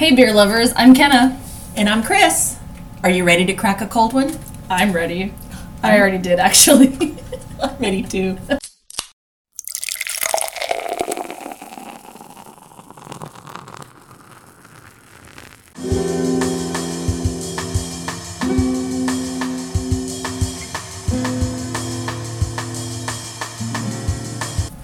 Hey, beer lovers, I'm Kenna. And I'm Kris. Are you ready to crack a cold one? I'm ready. I already did, actually. I'm ready too.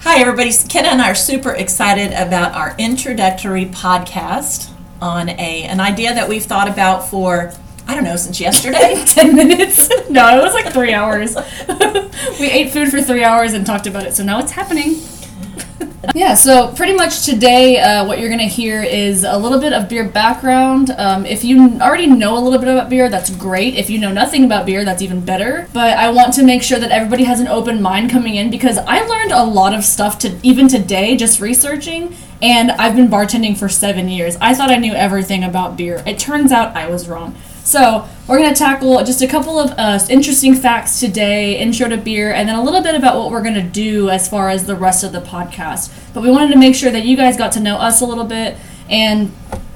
Hi, everybody. Kenna and I are super excited about our introductory podcast on a an idea that we've thought about for I don't know since yesterday. 10 minutes. No, it was like three hours. we ate food for three hours and talked about it, so now it's happening. Yeah, so pretty much today, uh, what you're going to hear is a little bit of beer background. Um, if you already know a little bit about beer, that's great. If you know nothing about beer, that's even better. But I want to make sure that everybody has an open mind coming in because I learned a lot of stuff to even today just researching. And I've been bartending for seven years. I thought I knew everything about beer. It turns out I was wrong. So, we're going to tackle just a couple of uh, interesting facts today, intro to beer, and then a little bit about what we're going to do as far as the rest of the podcast. But we wanted to make sure that you guys got to know us a little bit and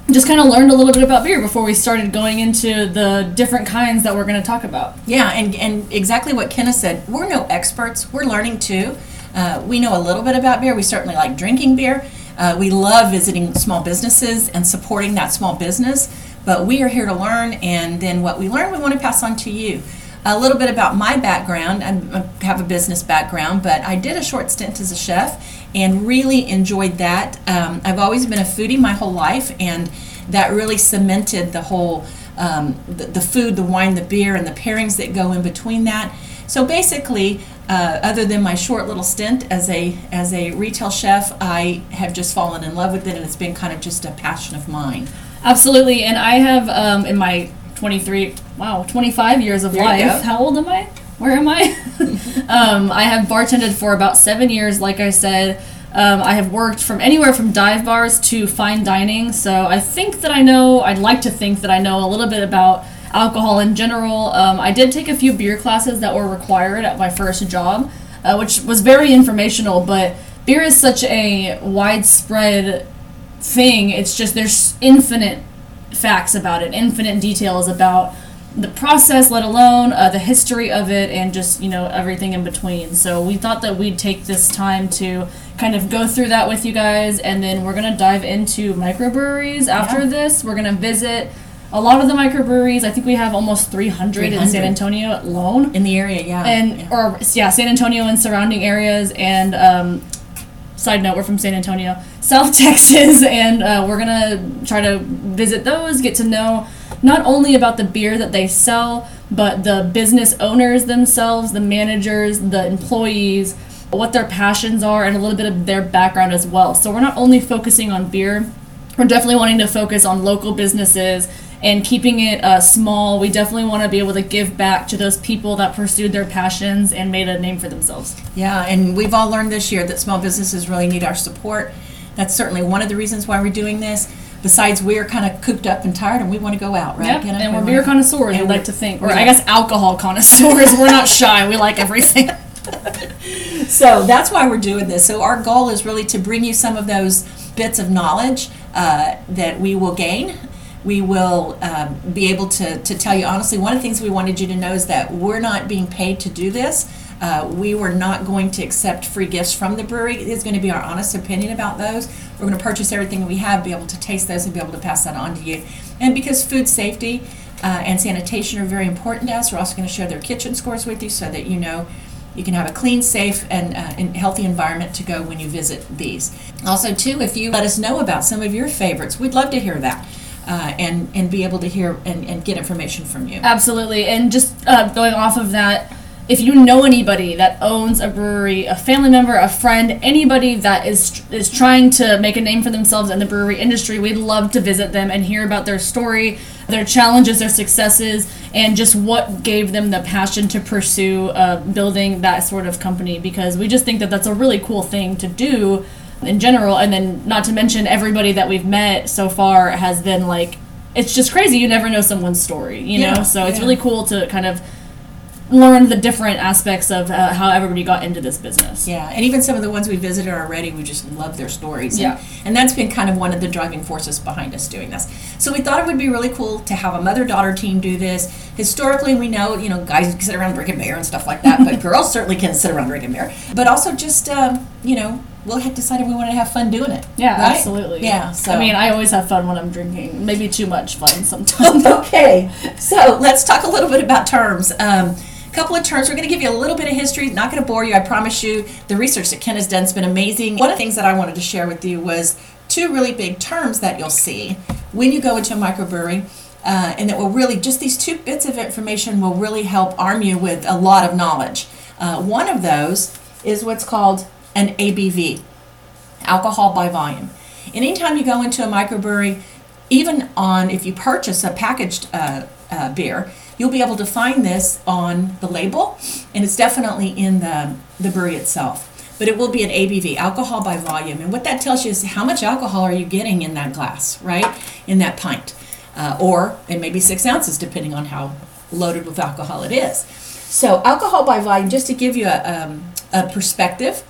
just kind of learned a little bit about beer before we started going into the different kinds that we're going to talk about. Yeah, and, and exactly what Kenna said. We're no experts, we're learning too. Uh, we know a little bit about beer. We certainly like drinking beer. Uh, we love visiting small businesses and supporting that small business. But we are here to learn, and then what we learn, we want to pass on to you. A little bit about my background. I have a business background, but I did a short stint as a chef and really enjoyed that. Um, I've always been a foodie my whole life, and that really cemented the whole um, the, the, food, the wine, the beer, and the pairings that go in between that. So basically, uh, other than my short little stint as a as a retail chef, I have just fallen in love with it, and it's been kind of just a passion of mine. Absolutely, and I have um, in my 23, wow, 25 years of There life. How old am I? Where am I? um, I have bartended for about seven years, like I said. Um, I have worked from anywhere from dive bars to fine dining, so I think that I know, I'd like to think that I know a little bit about alcohol in general. Um, I did take a few beer classes that were required at my first job, uh, which was very informational, but beer is such a widespread thing. It's just there's infinite facts about it, infinite details about the process, let alone uh, the history of it, and just you know everything in between. So we thought that we'd take this time to kind of go through that with you guys, and then we're gonna dive into microbreweries after Yeah. this. We're gonna visit. A lot of the microbreweries, I think we have almost 300, in San Antonio alone In the area, yeah. and yeah. or yeah, San Antonio and surrounding areas. And um, side note, we're from San Antonio, South Texas, and uh, we're gonna try to visit those, get to know not only about the beer that they sell, but the business owners themselves, the managers, the employees, what their passions are, and a little bit of their background as well. So we're not only focusing on beer, we're definitely wanting to focus on local businesses and keeping it uh, small. We definitely want to be able to give back to those people that pursued their passions and made a name for themselves. Yeah, and we've all learned this year that small businesses really need our support. That's certainly one of the reasons why we're doing this. Besides, we're kind of cooked up and tired, and we want to go out, right? Yep, and We we're beer connoisseurs, we like to think. Or we I guess alcohol connoisseurs. we're not shy. We like everything. So that's why we're doing this. So our goal is really to bring you some of those bits of knowledge uh, that we will gain. We will um, be able to, to tell you honestly. One of the things we wanted you to know is that we're not being paid to do this. Uh, we were not going to accept free gifts from the brewery. It is going to be our honest opinion about those. We're going to purchase everything we have, be able to taste those, and be able to pass that on to you. And because food safety uh, and sanitation are very important to us, we're also going to share their kitchen scores with you so that you know you can have a clean, safe, and, uh, and healthy environment to go when you visit these. Also, too, if you let us know about some of your favorites, we'd love to hear that uh, and and be able to hear and, and get information from you. Absolutely. And just uh, going off of that, if you know anybody that owns a brewery, a family member, a friend, anybody that is is trying to make a name for themselves in the brewery industry, we'd love to visit them and hear about their story, their challenges, their successes, and just what gave them the passion to pursue uh, building that sort of company. Because we just think that that's a really cool thing to do in general. And then, not to mention, everybody that we've met so far has been like, it's just crazy. You never know someone's story, you Yeah, know? So it's yeah. really cool to kind of learn the different aspects of uh, how everybody got into this business. Yeah, and even some of the ones we visited already, we just love their stories. And, Yeah. and that's been kind of one of the driving forces behind us doing this. So we thought it would be really cool to have a mother-daughter team do this. Historically, we know you know guys can sit around drinking beer and stuff like that, but girls certainly can sit around drinking beer. But also just um, you know we'll have decided we want to have fun doing it. Yeah, right? absolutely. Yeah. So I mean, I always have fun when I'm drinking. Maybe too much fun sometimes. okay, so let's talk a little bit about terms. Um, a couple of terms. We're going to give you a little bit of history. Not going to bore you, I promise you. The research that Ken has done has been amazing. One of the things that I wanted to share with you was two really big terms that you'll see when you go into a microbrewery. Uh, and that will really, just these two bits of information will really help arm you with a lot of knowledge. Uh, one of those is what's called an ABV alcohol by volume. Anytime you go into a microbrewery, even on if you purchase a packaged uh, uh, beer, you'll be able to find this on the label, and it's definitely in the, the brewery itself. But it will be an ABV, alcohol by volume, and what that tells you is how much alcohol are you getting in that glass, right? In that pint, uh, or it may be six ounces depending on how loaded with alcohol it is. So alcohol by volume, just to give you a, um, a perspective.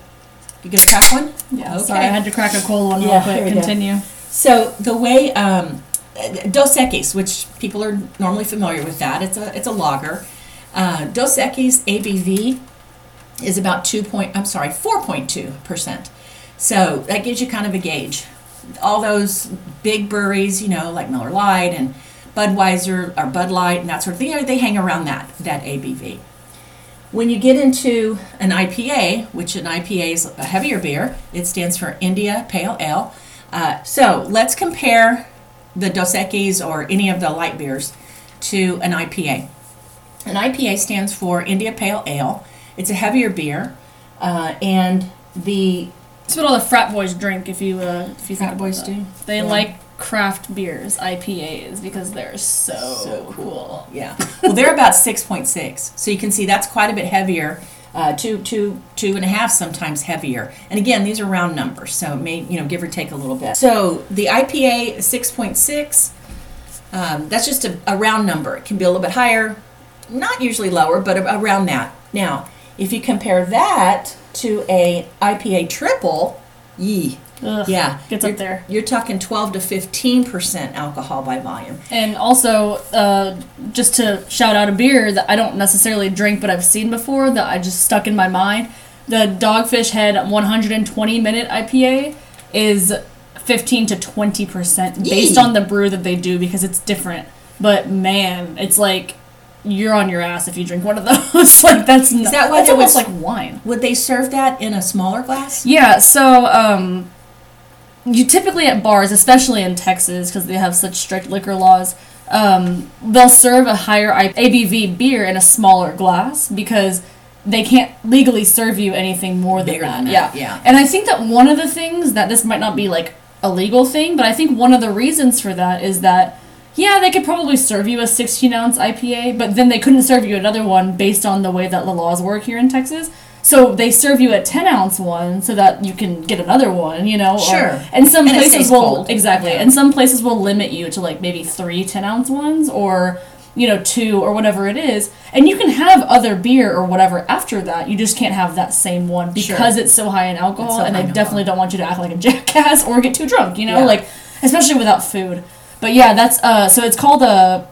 You gonna crack one? yeah, Okay. sorry, I had to crack a cold one Yeah, real quick. here we go. Continue. So the way um, Dos Equis, which people are normally familiar with that, it's a it's a lager. Uh, Dos Equis ABV is about two point. I'm sorry, four point two percent. So that gives you kind of a gauge. All those big breweries, you know, like Miller Lite and Budweiser or Bud Light and that sort of thing, you know, they hang around that that ABV. When you get into an IPA, which an IPA is a heavier beer, it stands for India Pale Ale. Uh, so let's compare the Dos Equis or any of the light beers to an IPA. An IPA stands for India Pale Ale. It's a heavier beer, uh, and the It's what all the frat boys drink. If you uh, if you think Frat about boys that. do? They Yeah. like craft beers, IPAs, because they're so, So cool. yeah, well they're about six point six, so you can see that's quite a bit heavier. Uh, two, two, two and a half, sometimes heavier. And again, these are round numbers, so it may you know give or take a little bit. So the IPA six point six, um, that's just a, a round number. It can be a little bit higher, not usually lower, but around that. Now, if you compare that to a IPA triple, yee, Ugh, yeah, gets you're, up there. You're talking twelve to fifteen percent alcohol by volume. And also, uh, just to shout out a beer that I don't necessarily drink, but I've seen before that I just stuck in my mind. The Dogfish Head 120 minute IPA is 15 to 20 percent based Yee. on the brew that they do because it's different. But man, it's like you're on your ass if you drink one of those. like that's is that why that's almost was- like wine. Would they serve that in a smaller glass? Yeah, so um, you typically at bars, especially in Texas, because they have such strict liquor laws, um, they'll serve a higher ABV beer in a smaller glass because they can't legally serve you anything more than Bigger that. than yeah, yeah. And I think that one of the things that this might not be like a legal thing, but I think one of the reasons for that is that. Yeah, they could probably serve you a 16 ounce IPA, but then they couldn't serve you another one based on the way that the laws work here in Texas. So they serve you a 10 ounce one so that you can get another one, you know? or- Sure. and some And places will, cold. exactly. Yeah. And some places will limit you to like maybe three 10 ounce ones or, you know, two or whatever it is. And you can have other beer or whatever after that. You just can't have that same one Sure. because it's so high in alcohol so and they in definitely don't want you to act like a jackass or get too drunk, you know? Yeah. Like, especially without food. But yeah, that's, uh, so it's called a,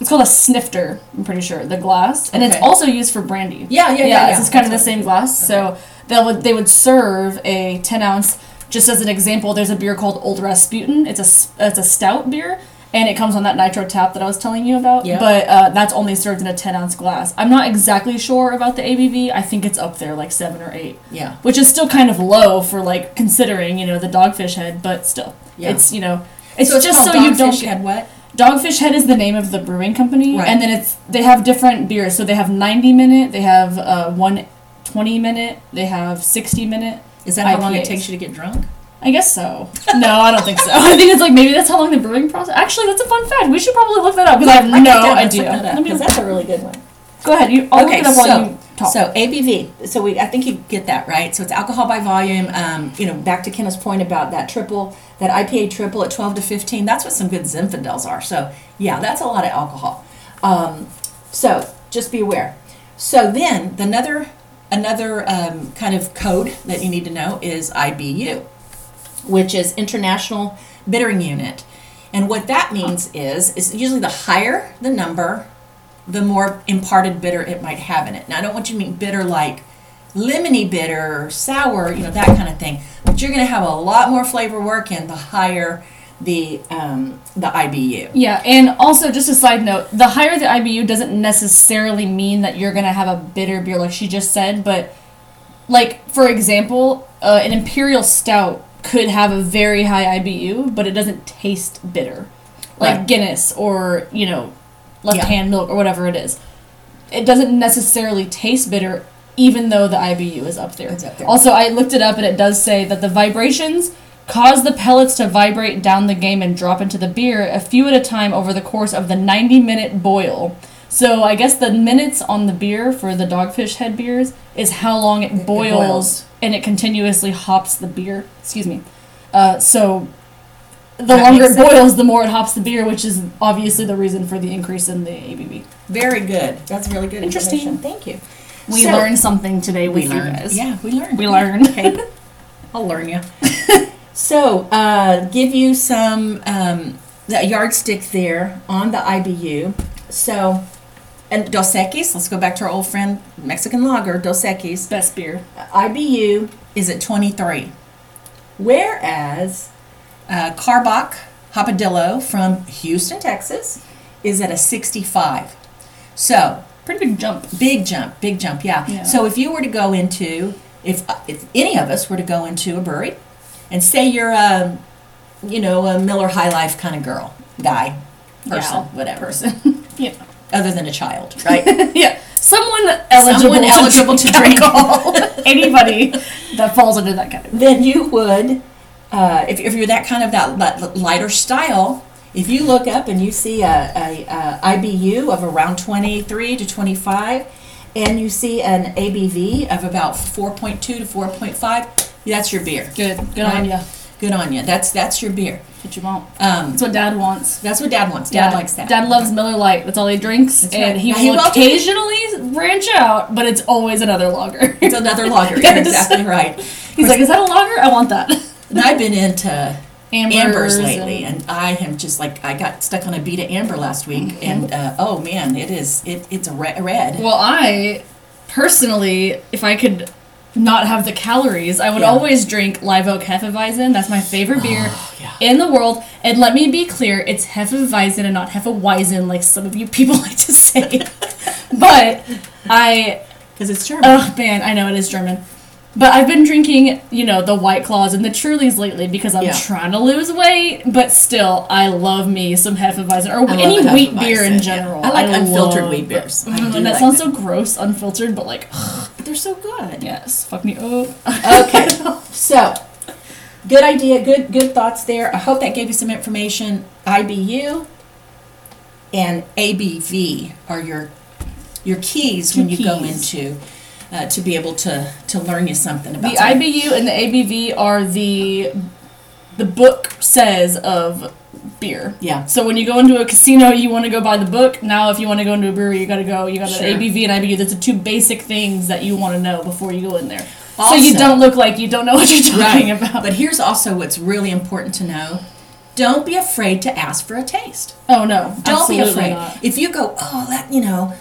it's called a snifter, I'm pretty sure, the glass. And it's also used for brandy. Yeah, yeah, yeah, Yeah, yeah. it's kind of the That's same glass. So they would they would serve a 10 ounce. Just as an example, there's a beer called Old Rasputin. It's a it's a stout beer, and it comes on that nitro tap that I was telling you about. Yeah. But uh, that's only served in a 10 ounce glass. I'm not exactly sure about the ABV. I think it's up there, like seven or eight, Yeah. which is still kind of low for like considering you know the dogfish head, but still, Yeah. it's you know. It's, so it's just so you don't get Head what? Dogfish Head is the name of the brewing company, Right. and then it's they have different beers. So they have 90 minute, they have uh, one 20 minute, they have 60 minute. Is that how long it takes you to get drunk? I guess so. No, I don't think so. I think it's like maybe that's how long the brewing process. Actually, that's a fun fact. We should probably look that up because I have no down, let's look idea. that up, Let me that's a really good one. Go ahead. You. I'll okay, look it up while so, you talk. so ABV. So we, I think you get that right. So it's alcohol by volume. Um, you know, back to Kenna's point about that triple, that IPA triple at twelve to fifteen. That's what some good Zinfandels are. So yeah, that's a lot of alcohol. Um, so just be aware. So then, the another another um, kind of code that you need to know is IBU, which is International Bittering Unit. And what that means is, is usually the higher the number, the more imparted bitter it might have in it. Now, I don't want you to mean bitter like lemony bitter or sour, you know, that kind of thing. But you're going to have a lot more flavor work in the higher the um, the IBU. Yeah, and also just a side note, the higher the IBU doesn't necessarily mean that you're gonna have a bitter beer like she just said, but like for example, uh, an imperial stout could have a very high IBU, but it doesn't taste bitter, like Right. Guinness or you know, left hand milk or whatever it is. It doesn't necessarily taste bitter, even though the IBU is up there. Up there. Also, I looked it up and it does say that the vibrations cause the pellets to vibrate down the game and drop into the beer a few at a time over the course of the 90 minute boil. So I guess the minutes on the beer for the dogfish head beers is how long it boils, boils. and it continuously hops the beer. Excuse me. Uh, so the That longer makes it sense. boils, the more it hops the beer, which is obviously the reason for the increase in the ABV. Very good. That's really good. Interesting. information. Thank you. We So- learned something today with We you learned. guys. Yeah, we learned. We learned. Okay, I'll learn you. so, uh, give you some um, the yardstick there on the IBU. So, and Dos Equis. Let's go back to our old friend Mexican lager, Dos Equis. Best beer. IBU is at 23, whereas uh, Karbach Hopadillo from Houston, Texas, is at a 65. So, Pretty big jump. Big jump, big jump, yeah. Yeah. So if you were to go into, if if any of us were to go into a brewery, and say you're a, you know, a Miller High Life kind of girl, guy, person, Yeah, whatever, Person. yeah. other than a child, right? yeah. Someone eligible, Someone to, eligible to drink. alcohol. Anybody that falls under that category. then you would, uh, if, if you're that kind of that, lighter style, if you look up and you see a, a, a IBU of around 23 to 25, and you see an ABV of about 4.2 to 4.5, that's your beer. Good. Good Right. on you. Good on you. That's that's your beer. What you want. Um, That's what Dad wants. that's what Dad wants. Dad likes that. Dad loves Miller Lite. That's all he drinks, That's and right. he Now, he will do- occasionally branch out, but it's always another lager. It's another lager. You're exactly right. He's like, "Is that a lager? I want that." And I've been into Ambers, ambers lately, and- and I am just like I got stuck on a beat of amber last week, and uh, oh man, it is it, it's a re- red. Well, I personally, if I could not have the calories, I would Yeah. always drink Live Oak Hefeweizen. That's my favorite beer Oh, yeah. in the world. And let me be clear, it's Hefeweizen and not Hefeweizen, like some of you people like to say. but I, Because it's German. oh man, I know it is German. But I've been drinking, you know, the White Claws and the Trulies lately because I'm Yeah. trying to lose weight. But still, I love me some Hefeweizen or any wheat beer in Hefeweizen, yeah. general. I like unfiltered love wheat beers. I Mm, and that like sounds them. so gross, unfiltered, but like, But they're so good. yes, fuck me up. Okay, so good idea, good good thoughts there. I hope that gave you some information. IBU and ABV are your your keys Two when you go into uh, to be able to to learn you something about The something. IBU and the ABV are the the book says of beer. Yeah. So when you go into a casino, you want to go buy the book. Now, if you want to go into a brewery, you got to go. You got Sure. an ABV and IBU. That's the two basic things that you want to know before you go in there. Also, so you don't look like you don't know what you're talking Right. about. But here's also what's really important to know. Don't be afraid to ask for a taste. oh no, Don't be afraid. not. If you go, oh, that, you know,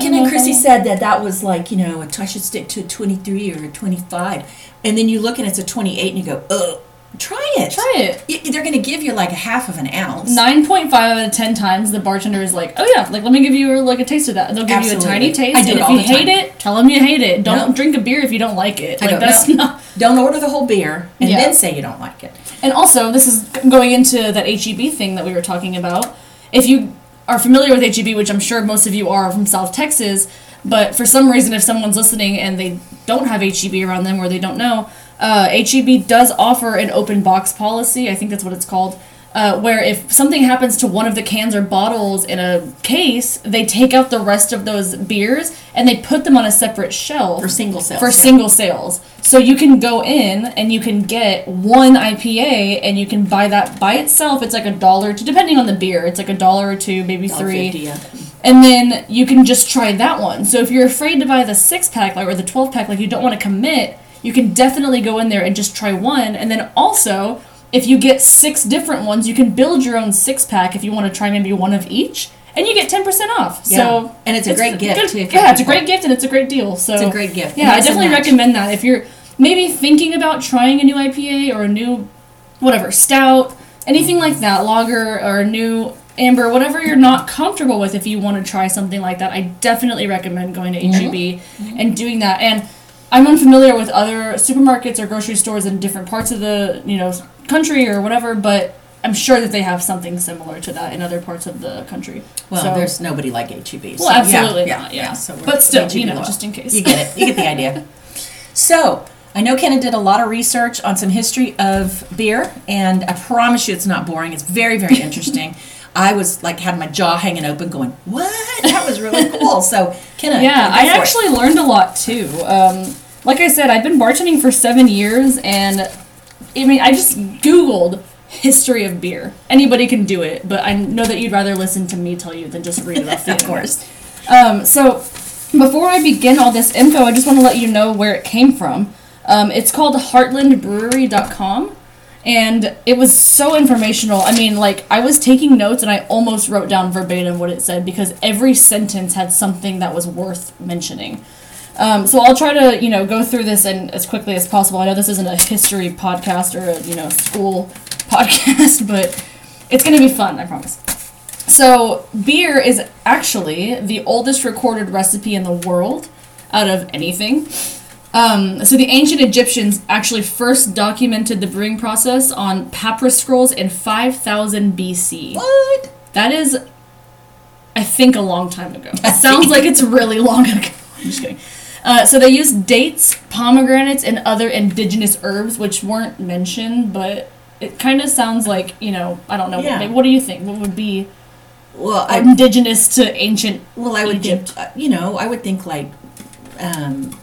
Ken and Chrissy said that that was like, you know, I should stick to a 23 or a 25. And then you look and it's a 28 and you go, oh, try it. Try it. Y- They're going to give you like a half of an ounce. Nine point five out of ten times, the bartender is like, "Oh yeah, like let me give you like a taste of that." And they'll give you a tiny taste, I do and it if all you the time. hate it, tell them you hate it. Don't No. drink a beer if you don't like it. I Like go, that's no. not. Don't order the whole beer and Yeah. then say you don't like it. And also, this is going into that HEB thing that we were talking about. If you are familiar with HEB, which I'm sure most of you are from South Texas, but for some reason, if someone's listening and they don't have HEB around them or they don't know, uh, HEB does offer an open box policy. I think that's what it's called. Uh, where if something happens to one of the cans or bottles in a case, they take out the rest of those beers and they put them on a separate shelf For single sales, For yeah. single sales, so you can go in and you can get one IPA and you can buy that by itself. It's like a dollar to depending on the beer. It's like a dollar or two, maybe three. $1.50, yeah. And then you can just try that one. So if you're afraid to buy the six pack like or the twelve pack, like you don't want to commit, you can definitely go in there and just try one. And then also, if you get six different ones, you can build your own six pack if you want to try maybe one of each, and you get ten percent off. Yeah. So And it's a great gift, good- too, Yeah, it's a great gift and it's a great deal. So It's a great gift. Yeah, I definitely recommend that if you're maybe thinking about trying a new IPA or a new whatever stout, anything like that, lager or a new amber, whatever you're not comfortable with. If you want to try something like that, I definitely recommend going to mm-hmm. HEB mm-hmm. and doing that. And I'm unfamiliar with other supermarkets or grocery stores in different parts of the you know country or whatever, but I'm sure that they have something similar to that in other parts of the country. Well, So- there's nobody like HEB. so well, absolutely yeah, not. yeah, Yeah, So we're- but still, HEB you know, law. just in case. You get it. You get the idea. So, I know Kenna did a lot of research on some history of beer, and I promise you it's not boring. It's very, very interesting. I was like, had my jaw hanging open, going, "What? That was really cool." So, Kenna, Yeah, I for it. actually learned a lot too. Um, like I said, I've been bartending for seven years, and I mean, I just Googled history of beer. Anybody can do it, but I know that you'd rather listen to me tell you than just read it off the of course. Um, so, before I begin all this info, I just want to let you know where it came from. Um, it's called heartlandbrewery.com, and it was so informational. I mean, like, I was taking notes and I almost wrote down verbatim what it said because every sentence had something that was worth mentioning. Um, so I'll try to, you know, go through this and as quickly as possible. I know this isn't a history podcast or a, you know, school podcast, but it's going to be fun, I promise. So, beer is actually the oldest recorded recipe in the world out of anything. Um, so, the ancient Egyptians actually first documented the brewing process on papyrus scrolls in 5000 BC. What? That is, I think, a long time ago. It sounds like it's really long ago. I'm just kidding. Uh, so they used dates, pomegranates, and other indigenous herbs, which weren't mentioned, but it kind of sounds like you know I don't know. Yeah. What, what do you think? What would be Well, I indigenous to ancient? Well, I would Egypt. think, uh, you know, I would think like um,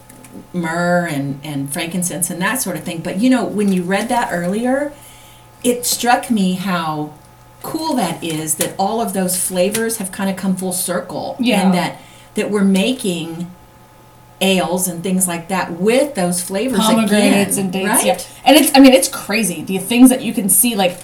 myrrh and, and frankincense and that sort of thing. But, you know, when you read that earlier, it struck me how cool that is that all of those flavors have kind of come full circle. Yeah. And that, that we're making ales and things like that with those flavors pomegranates again, and dates. right? Yeah, and it's I mean it's crazy the things that you can see like,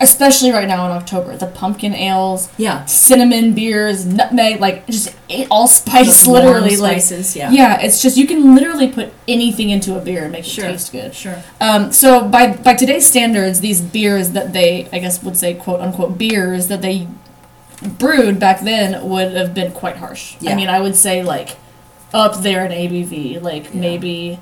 especially right now in October, the pumpkin ales, Yeah. cinnamon beers, nutmeg, like just all spice, Those literally like spices, yeah. yeah. It's just you can literally put anything into a beer and make Sure. it taste good. Sure. Um, so by by today's standards, these beers that they I guess would say quote unquote beers that they brewed back then would have been quite harsh. yeah. I mean, I would say like up there in ABV, like maybe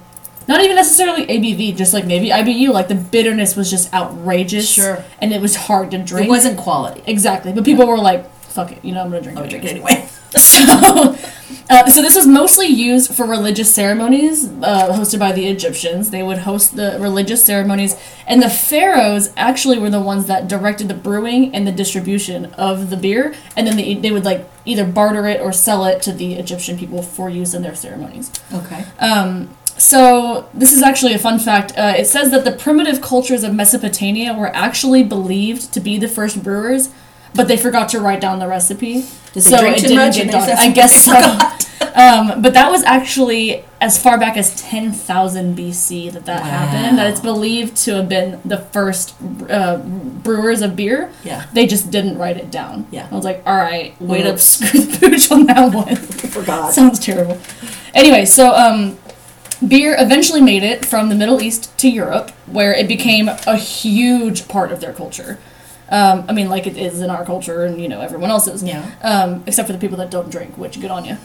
not even necessarily ABV, just like maybe IBU. Like the bitterness was just outrageous, Sure. and it was hard to drink. It wasn't quality. exactly, but people were like, "Fuck it," you know, I'm gonna drink it. drink it anyway. So, uh, so this was mostly used for religious ceremonies uh, hosted by the Egyptians. They would host the religious ceremonies, and the pharaohs actually were the ones that directed the brewing and the distribution of the beer, and then they, they would like either barter it or sell it to the Egyptian people for use in their ceremonies. Okay. Um, so this is actually a fun fact. Uh, it says that the primitive cultures of Mesopotamia were actually believed to be the first brewers, but they forgot to write down the recipe. Did they drink too much and they done. I guess so. um, but that was actually as far back as 10,000 BC that that happened. That it's believed to have been the first uh, brewers of beer. Yeah. They just didn't write it down. Yeah. I was like, all right, way to screw the pooch on that one. Forgot. Sounds terrible. Anyway, so um, beer eventually made it from the Middle East to Europe, where it became a huge part of their culture. Um, I mean, like it is in our culture and you know everyone else's. Yeah. Um, except for the people that don't drink, which good on you.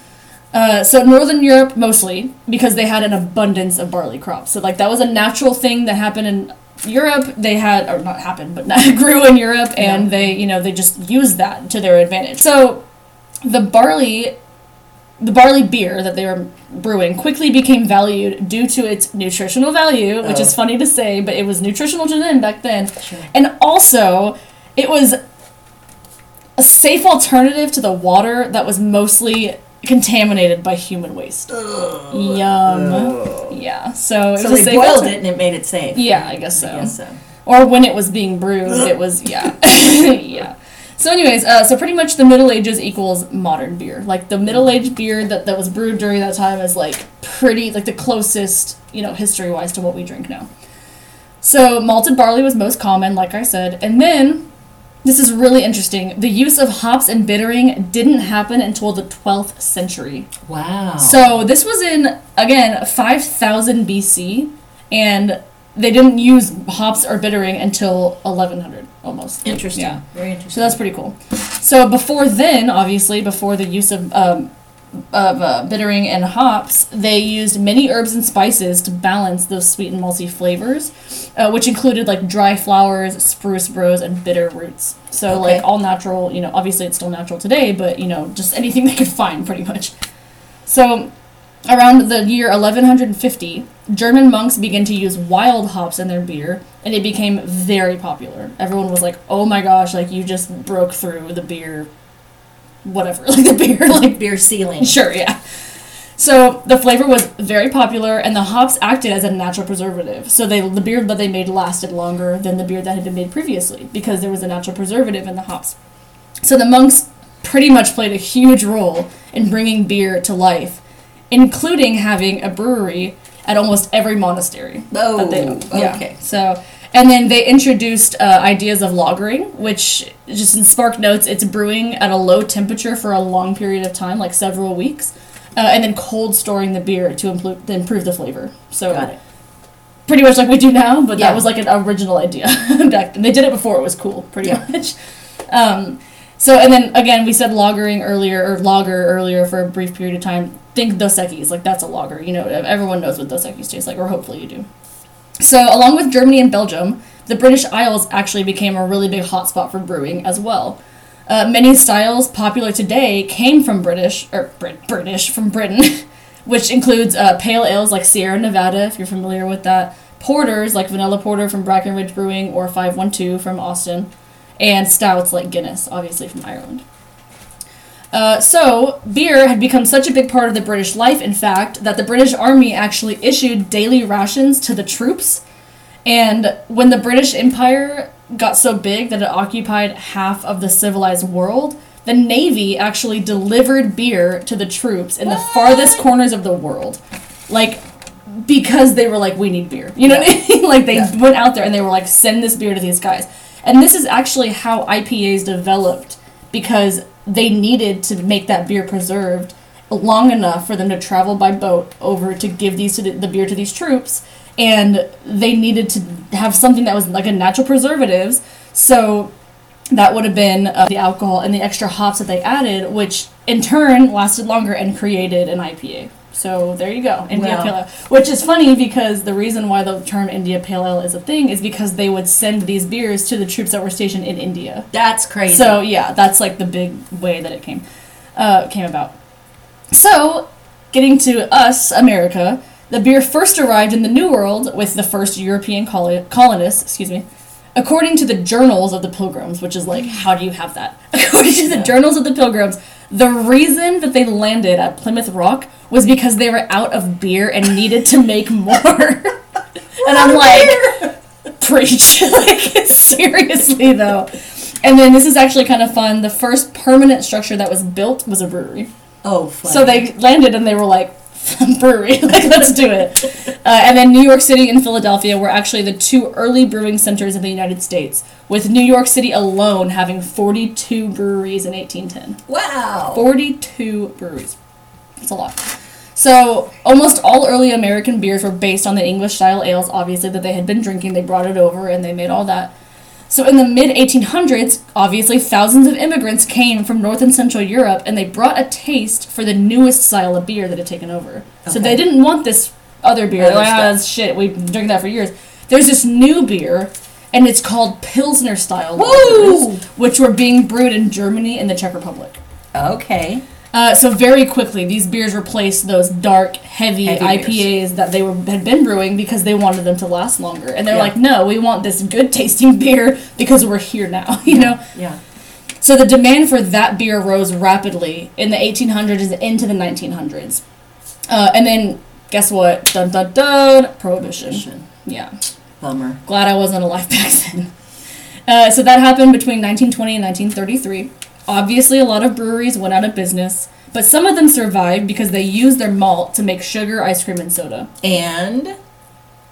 Uh, so Northern Europe mostly because they had an abundance of barley crops. So like that was a natural thing that happened in Europe. They had or not happened, but grew in Europe, and Yeah. they you know they just used that to their advantage. So the barley the barley beer that they were brewing quickly became valued due to its nutritional value, which Oh. is funny to say, but it was nutritional to them back then. Sure. And also, It was a safe alternative to the water that was mostly contaminated by human waste. Yum. Yeah. So it So was they boiled alter- it and it made it safe. Yeah, I guess so. I guess so. or when it was being brewed, it was yeah, yeah. So, anyways, uh, so pretty much the Middle Ages equals modern beer. Like the Middle Age beer that, that was brewed during that time is like pretty like the closest you know history wise to what we drink now. So malted barley was most common, like I said, and then this is really interesting. The use of hops and bittering didn't happen until the 12th century. Wow. So this was in again 5000 BC, and they didn't use hops or bittering until 1100 almost. interesting. Yeah. Very interesting. So that's pretty cool. So before then, obviously, before the use of um, of uh, bittering and hops, they used many herbs and spices to balance those sweet and malty flavors, uh, which included like dry flowers, spruce rose, and bitter roots. So Okay. like all natural. You know, obviously it's still natural today, but you know just anything they could find, pretty much. So. Around the year 1150, German monks began to use wild hops in their beer, and it became very popular. Everyone was like, "Oh my gosh! Like you just broke through the beer, whatever, like the beer, like beer ceiling. Sure, yeah. So the flavor was very popular, and the hops acted as a natural preservative. So they the beer that they made lasted longer than the beer that had been made previously because there was a natural preservative in the hops. So the monks pretty much played a huge role in bringing beer to life, including having a brewery at almost every monastery. Oh, that they oh, owned. Yeah. okay. So, and then they introduced uh, ideas of lagering, which just in Spark Notes, it's brewing at a low temperature for a long period of time, like several weeks, uh, and then cold storing the beer to improve, to improve the flavor. So, Got it. pretty much like we do now, but Yeah. that was like an original idea back then. They did it before it was cool, pretty Yeah. much. Um, so, and then again, we said lagering earlier, or lager earlier for a brief period of time. Think Dos Equis, like that's a lager. You know, everyone knows what Dos Equis tastes like, or hopefully you do. So, along with Germany and Belgium, the British Isles actually became a really big hotspot for brewing as well. Uh, many styles popular today came from British or Brit- British from Britain, which includes uh, pale ales like Sierra Nevada, if you're familiar with that, porters like Vanilla Porter from Breckenridge Brewing or 512 from Austin, and stouts like Guinness, obviously from Ireland. Uh, so, beer had become such a big part of the British life, in fact, that the British Army actually issued daily rations to the troops. And when the British Empire got so big that it occupied half of the civilized world, the Navy actually delivered beer to the troops in the farthest corners of the world. Like, because they were like, we need beer. You know what I mean? like, they Yeah. went out there and they were like, send this beer to these guys. And this is actually how IPAs developed because they needed to make that beer preserved long enough for them to travel by boat over to give these to the, the beer to these troops and they needed to have something that was like a natural preservatives so that would have been uh, the alcohol and the extra hops that they added which in turn lasted longer and created an ipa so there you go india Wow. pale ale which is funny because the reason why the term india pale ale is a thing is because they would send these beers to the troops that were stationed in india That's crazy. so yeah, that's like the big way that it came uh, came about. So, getting to us, America, the beer first arrived in the New World with the first European colo- colonists. Excuse me. According to the journals of the Pilgrims, which is like, how do you have that? According to the Yeah. journals of the Pilgrims, the reason that they landed at Plymouth Rock was because they were out of beer and needed to make more. and I'm like, preach. like, seriously, though. And then this is actually kind of fun. The first permanent structure that was built was a brewery. oh, funny. So they landed and they were like, brewery, like, let's do it. Uh, and then New York City and Philadelphia were actually the two early brewing centers in the United States, with New York City alone having 42 breweries in 1810. wow. 42 breweries. That's a lot. So, almost all early American beers were based on the English style ales, obviously, that they had been drinking. They brought it over and they made all that. So, in the mid 1800s, obviously, thousands of immigrants came from North and Central Europe and they brought a taste for the newest style of beer that had taken over. So, they didn't want this other beer. Other like, ah, shit. We've been drinking that for years. There's this new beer, and it's called Pilsner style Woo! which were being brewed in Germany and the Czech Republic. Okay. Uh, so very quickly, these beers replaced those dark, heavy, Heavy IPAs that they were had been brewing because they wanted them to last longer. And they're Yeah. like, no, we want this good tasting beer because we're here now. You know. Yeah. So the demand for that beer rose rapidly in the 1800s into the 1900s. Uh, and then guess what? Dun dun dun. Prohibition. Prohibition. Yeah. Bummer. Glad I wasn't alive back then. Uh, so that happened between 1920 and 1933. Obviously, a lot of breweries went out of business, but some of them survived because they used their malt to make sugar, ice cream, and soda. And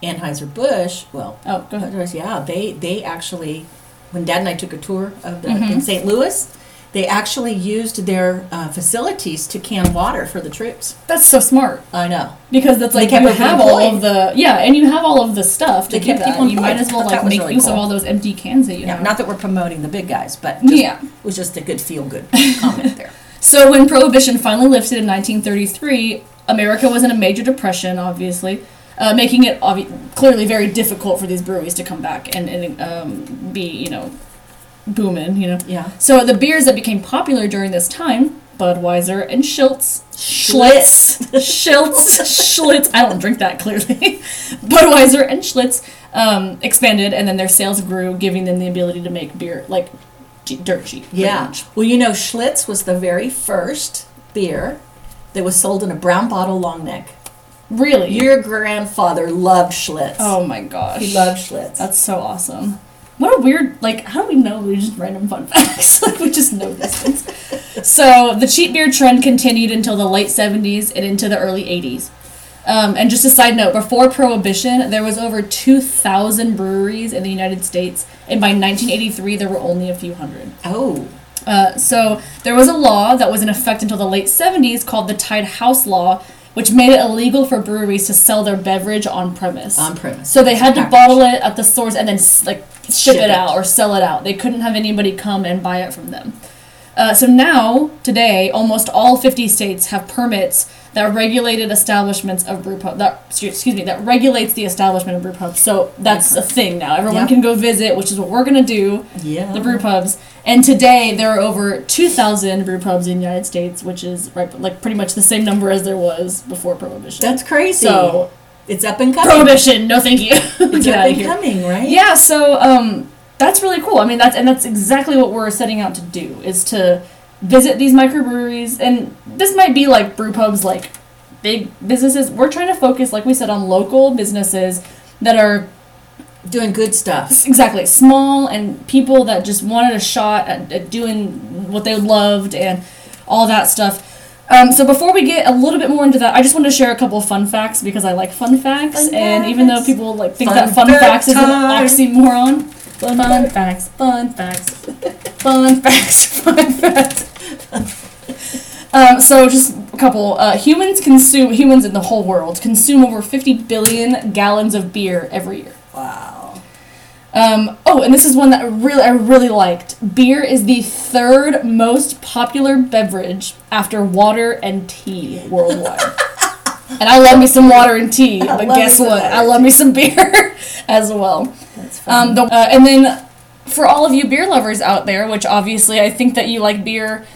Anheuser Busch. Well, Oh, go ahead. yeah, they they actually, when Dad and I took a tour of the Mm-hmm. in St. Louis, they actually used their uh, facilities to can water for the troops. That's so smart I know. because that's They like kept you have all employed. of the yeah, and you have all of the stuff to They do kept that. people You might as well like was make really use of cool. all those empty cans that you Yeah, have. not that we're promoting the big guys, but just, Yeah. it was just a good feel good comment there. So when Prohibition finally lifted in 1933, America was in a major depression, obviously, uh, making it obvi- clearly very difficult for these breweries to come back and, and um, be, you know, booming, you know. Yeah. So the beers that became popular during this time, Budweiser and Schiltz, Schlitz, Schiltz, Schlitz. I don't drink that clearly. Budweiser and Schlitz um, expanded, and then their sales grew, giving them the ability to make beer like dirt cheap. Yeah. much. Well, you know, Schlitz was the very first beer that was sold in a brown bottle long neck. Really. Your grandfather loved Schlitz. Oh my gosh. He loved Schlitz. That's so awesome. What a weird, like, how do we know we just random fun facts? like, we just know these things. So, the cheap beer trend continued until the late 70s and into the early 80s. Um, and just a side note, before Prohibition, there was over 2,000 breweries in the United States, and by 1983, there were only a few hundred. Oh. Uh, so there was a law that was in effect until the late 70s called the Tied House Law, which made it illegal for breweries to sell their beverage on premise. On premise. So they had to Package. bottle it at the stores and then s- like ship, Ship it, it. out or sell it out. They couldn't have anybody come and buy it from them. Uh, so now, today, almost all 50 states have permits that regulated establishments of brew pub. That excuse me, that regulates the establishment of brew pubs. So that's a thing now. Everyone can go visit, which is what we're gonna do Yeah. the brew pubs. And today there are over 2,000 brew pubs in the United States, which is right, like pretty much the same number as there was before Prohibition. That's crazy. so it's up and coming. Prohibition, no thank you. It's Get up out of and here. coming, right? Yeah, so um, that's really cool. I mean, that's and that's exactly what we're setting out to do is to visit these microbreweries, and this might be like brew pubs, like big businesses. We're trying to focus, like we said, on local businesses that are Doing good stuff. exactly small and people that just wanted a shot at, at doing what they loved and all that stuff. Um, so before we get a little bit more into that, I just wanted to share a couple of fun facts because I like fun facts, Fun and even though people like think Fun that fun fact facts is an time. oxymoron, fun, facts, fun facts, fun facts, fun facts. Um, so just a couple. Uh, humans consume humans in the whole world consume over 50 billion gallons of beer every year. Wow. Um, oh, and this is one that I really I really liked. Beer is the third most popular beverage after water and tea worldwide. and I love me some water and tea, but guess what? I love me some beer as well. That's fun. Um, the, uh, and then for all of you beer lovers out there, which obviously I think that you like beer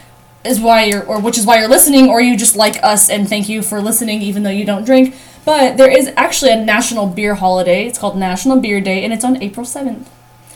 is why you're or which is why you're listening or you just like us and thank you for listening even though you don't drink. But there is actually a national beer holiday. It's called National Beer Day and it's on April 7th.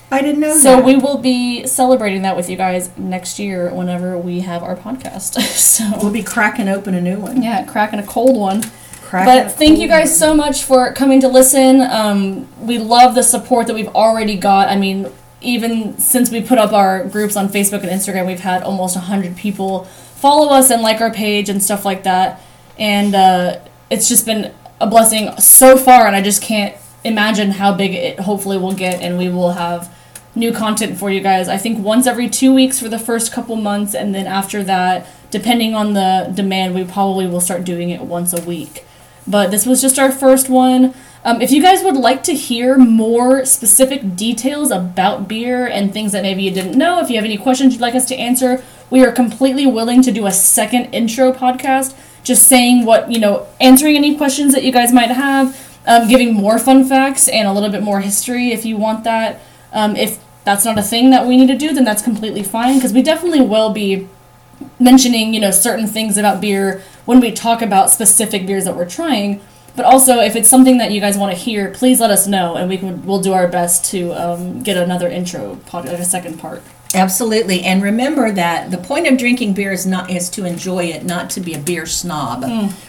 I didn't know So that. we will be celebrating that with you guys next year whenever we have our podcast. So we'll be cracking open a new one. yeah, cracking a cold one. But thank you guys so much for coming to listen. Um, we love the support that we've already got. I mean, even since we put up our groups on Facebook and Instagram, we've had almost 100 people follow us and like our page and stuff like that. And uh, it's just been a blessing so far, and I just can't imagine how big it hopefully will get, and we will have new content for you guys. I think once every two weeks for the first couple months, and then after that, depending on the demand, we probably will start doing it once a week. But this was just our first one. Um, if you guys would like to hear more specific details about beer and things that maybe you didn't know, if you have any questions you'd like us to answer, we are completely willing to do a second intro podcast, just saying what, you know, answering any questions that you guys might have, um, giving more fun facts and a little bit more history if you want that. Um, if that's not a thing that we need to do, then that's completely fine because we definitely will be mentioning, you know, certain things about beer when we talk about specific beers that we're trying. But also, if it's something that you guys want to hear, please let us know, and we can we'll do our best to um, get another intro pod, like a second part. Absolutely, and remember that the point of drinking beer is not is to enjoy it, not to be a beer snob,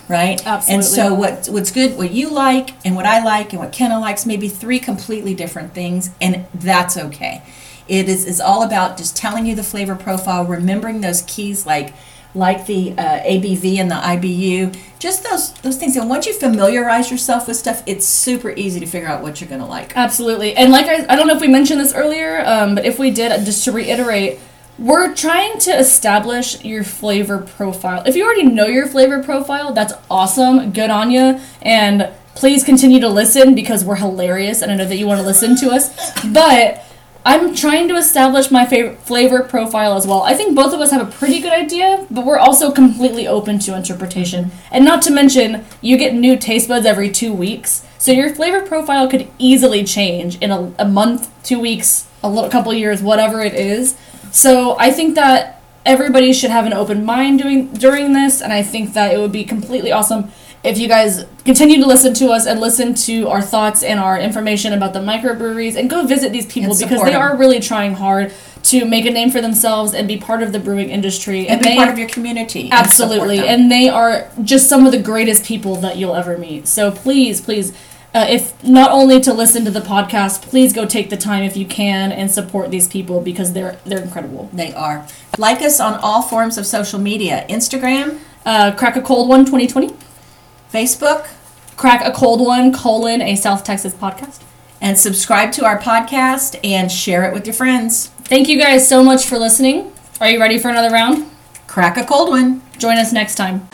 right? Absolutely. And so what what's good, what you like, and what I like, and what Kenna likes, may be three completely different things, and that's okay. It is is all about just telling you the flavor profile, remembering those keys like like the uh, ABV and the IBU, just those those things. And once you familiarize yourself with stuff, it's super easy to figure out what you're going to like. Absolutely. And like I, I don't know if we mentioned this earlier, um, but if we did, just to reiterate, we're trying to establish your flavor profile. If you already know your flavor profile, that's awesome. Good on you. And please continue to listen because we're hilarious and I know that you want to listen to us. But I'm trying to establish my favorite flavor profile as well. I think both of us have a pretty good idea, but we're also completely open to interpretation. And not to mention, you get new taste buds every two weeks, so your flavor profile could easily change in a, a month, two weeks, a little couple years, whatever it is. So I think that everybody should have an open mind doing during this, and I think that it would be completely awesome if you guys continue to listen to us and listen to our thoughts and our information about the microbreweries and go visit these people And because they them. are really trying hard to make a name for themselves and be part of the brewing industry And be they part of your community. absolutely them. and they are just some of the greatest people that you'll ever meet so please please uh, if not only to listen to the podcast please go take the time if you can and support these people because they're they're incredible They are. Like us on all forms of social media Instagram, uh, crack a cold one 2020 Facebook, crack a cold one colon a south texas podcast and subscribe to our podcast and share it with your friends. thank you guys so much for listening are you ready for another round Crack a cold one. join us next time